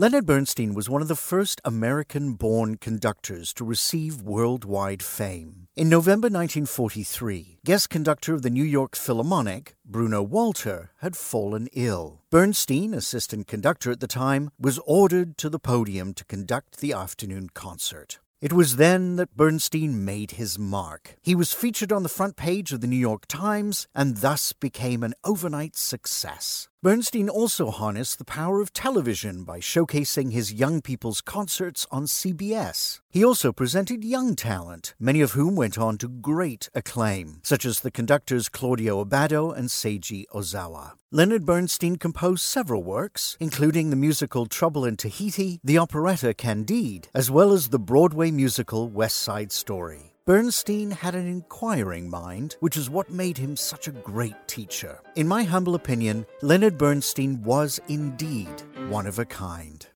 Leonard Bernstein was one of the first American born conductors to receive worldwide fame. In November 1943, guest conductor of the New York Philharmonic, Bruno Walter, had fallen ill. Bernstein, assistant conductor at the time, was ordered to the podium to conduct the afternoon concert. It was then that Bernstein made his mark. He was featured on the front page of the New York Times and thus became an overnight success. Bernstein also harnessed the power of television by showcasing his young people's concerts on CBS. He also presented young talent, many of whom went on to great acclaim, such as the conductors Claudio Abbado and Seiji Ozawa. Leonard Bernstein composed several works, including the musical Trouble in Tahiti, the operetta Candide, as well as the Broadway musical West Side Story. Bernstein had an inquiring mind, which is what made him such a great teacher. In my humble opinion, Leonard Bernstein was indeed one of a kind.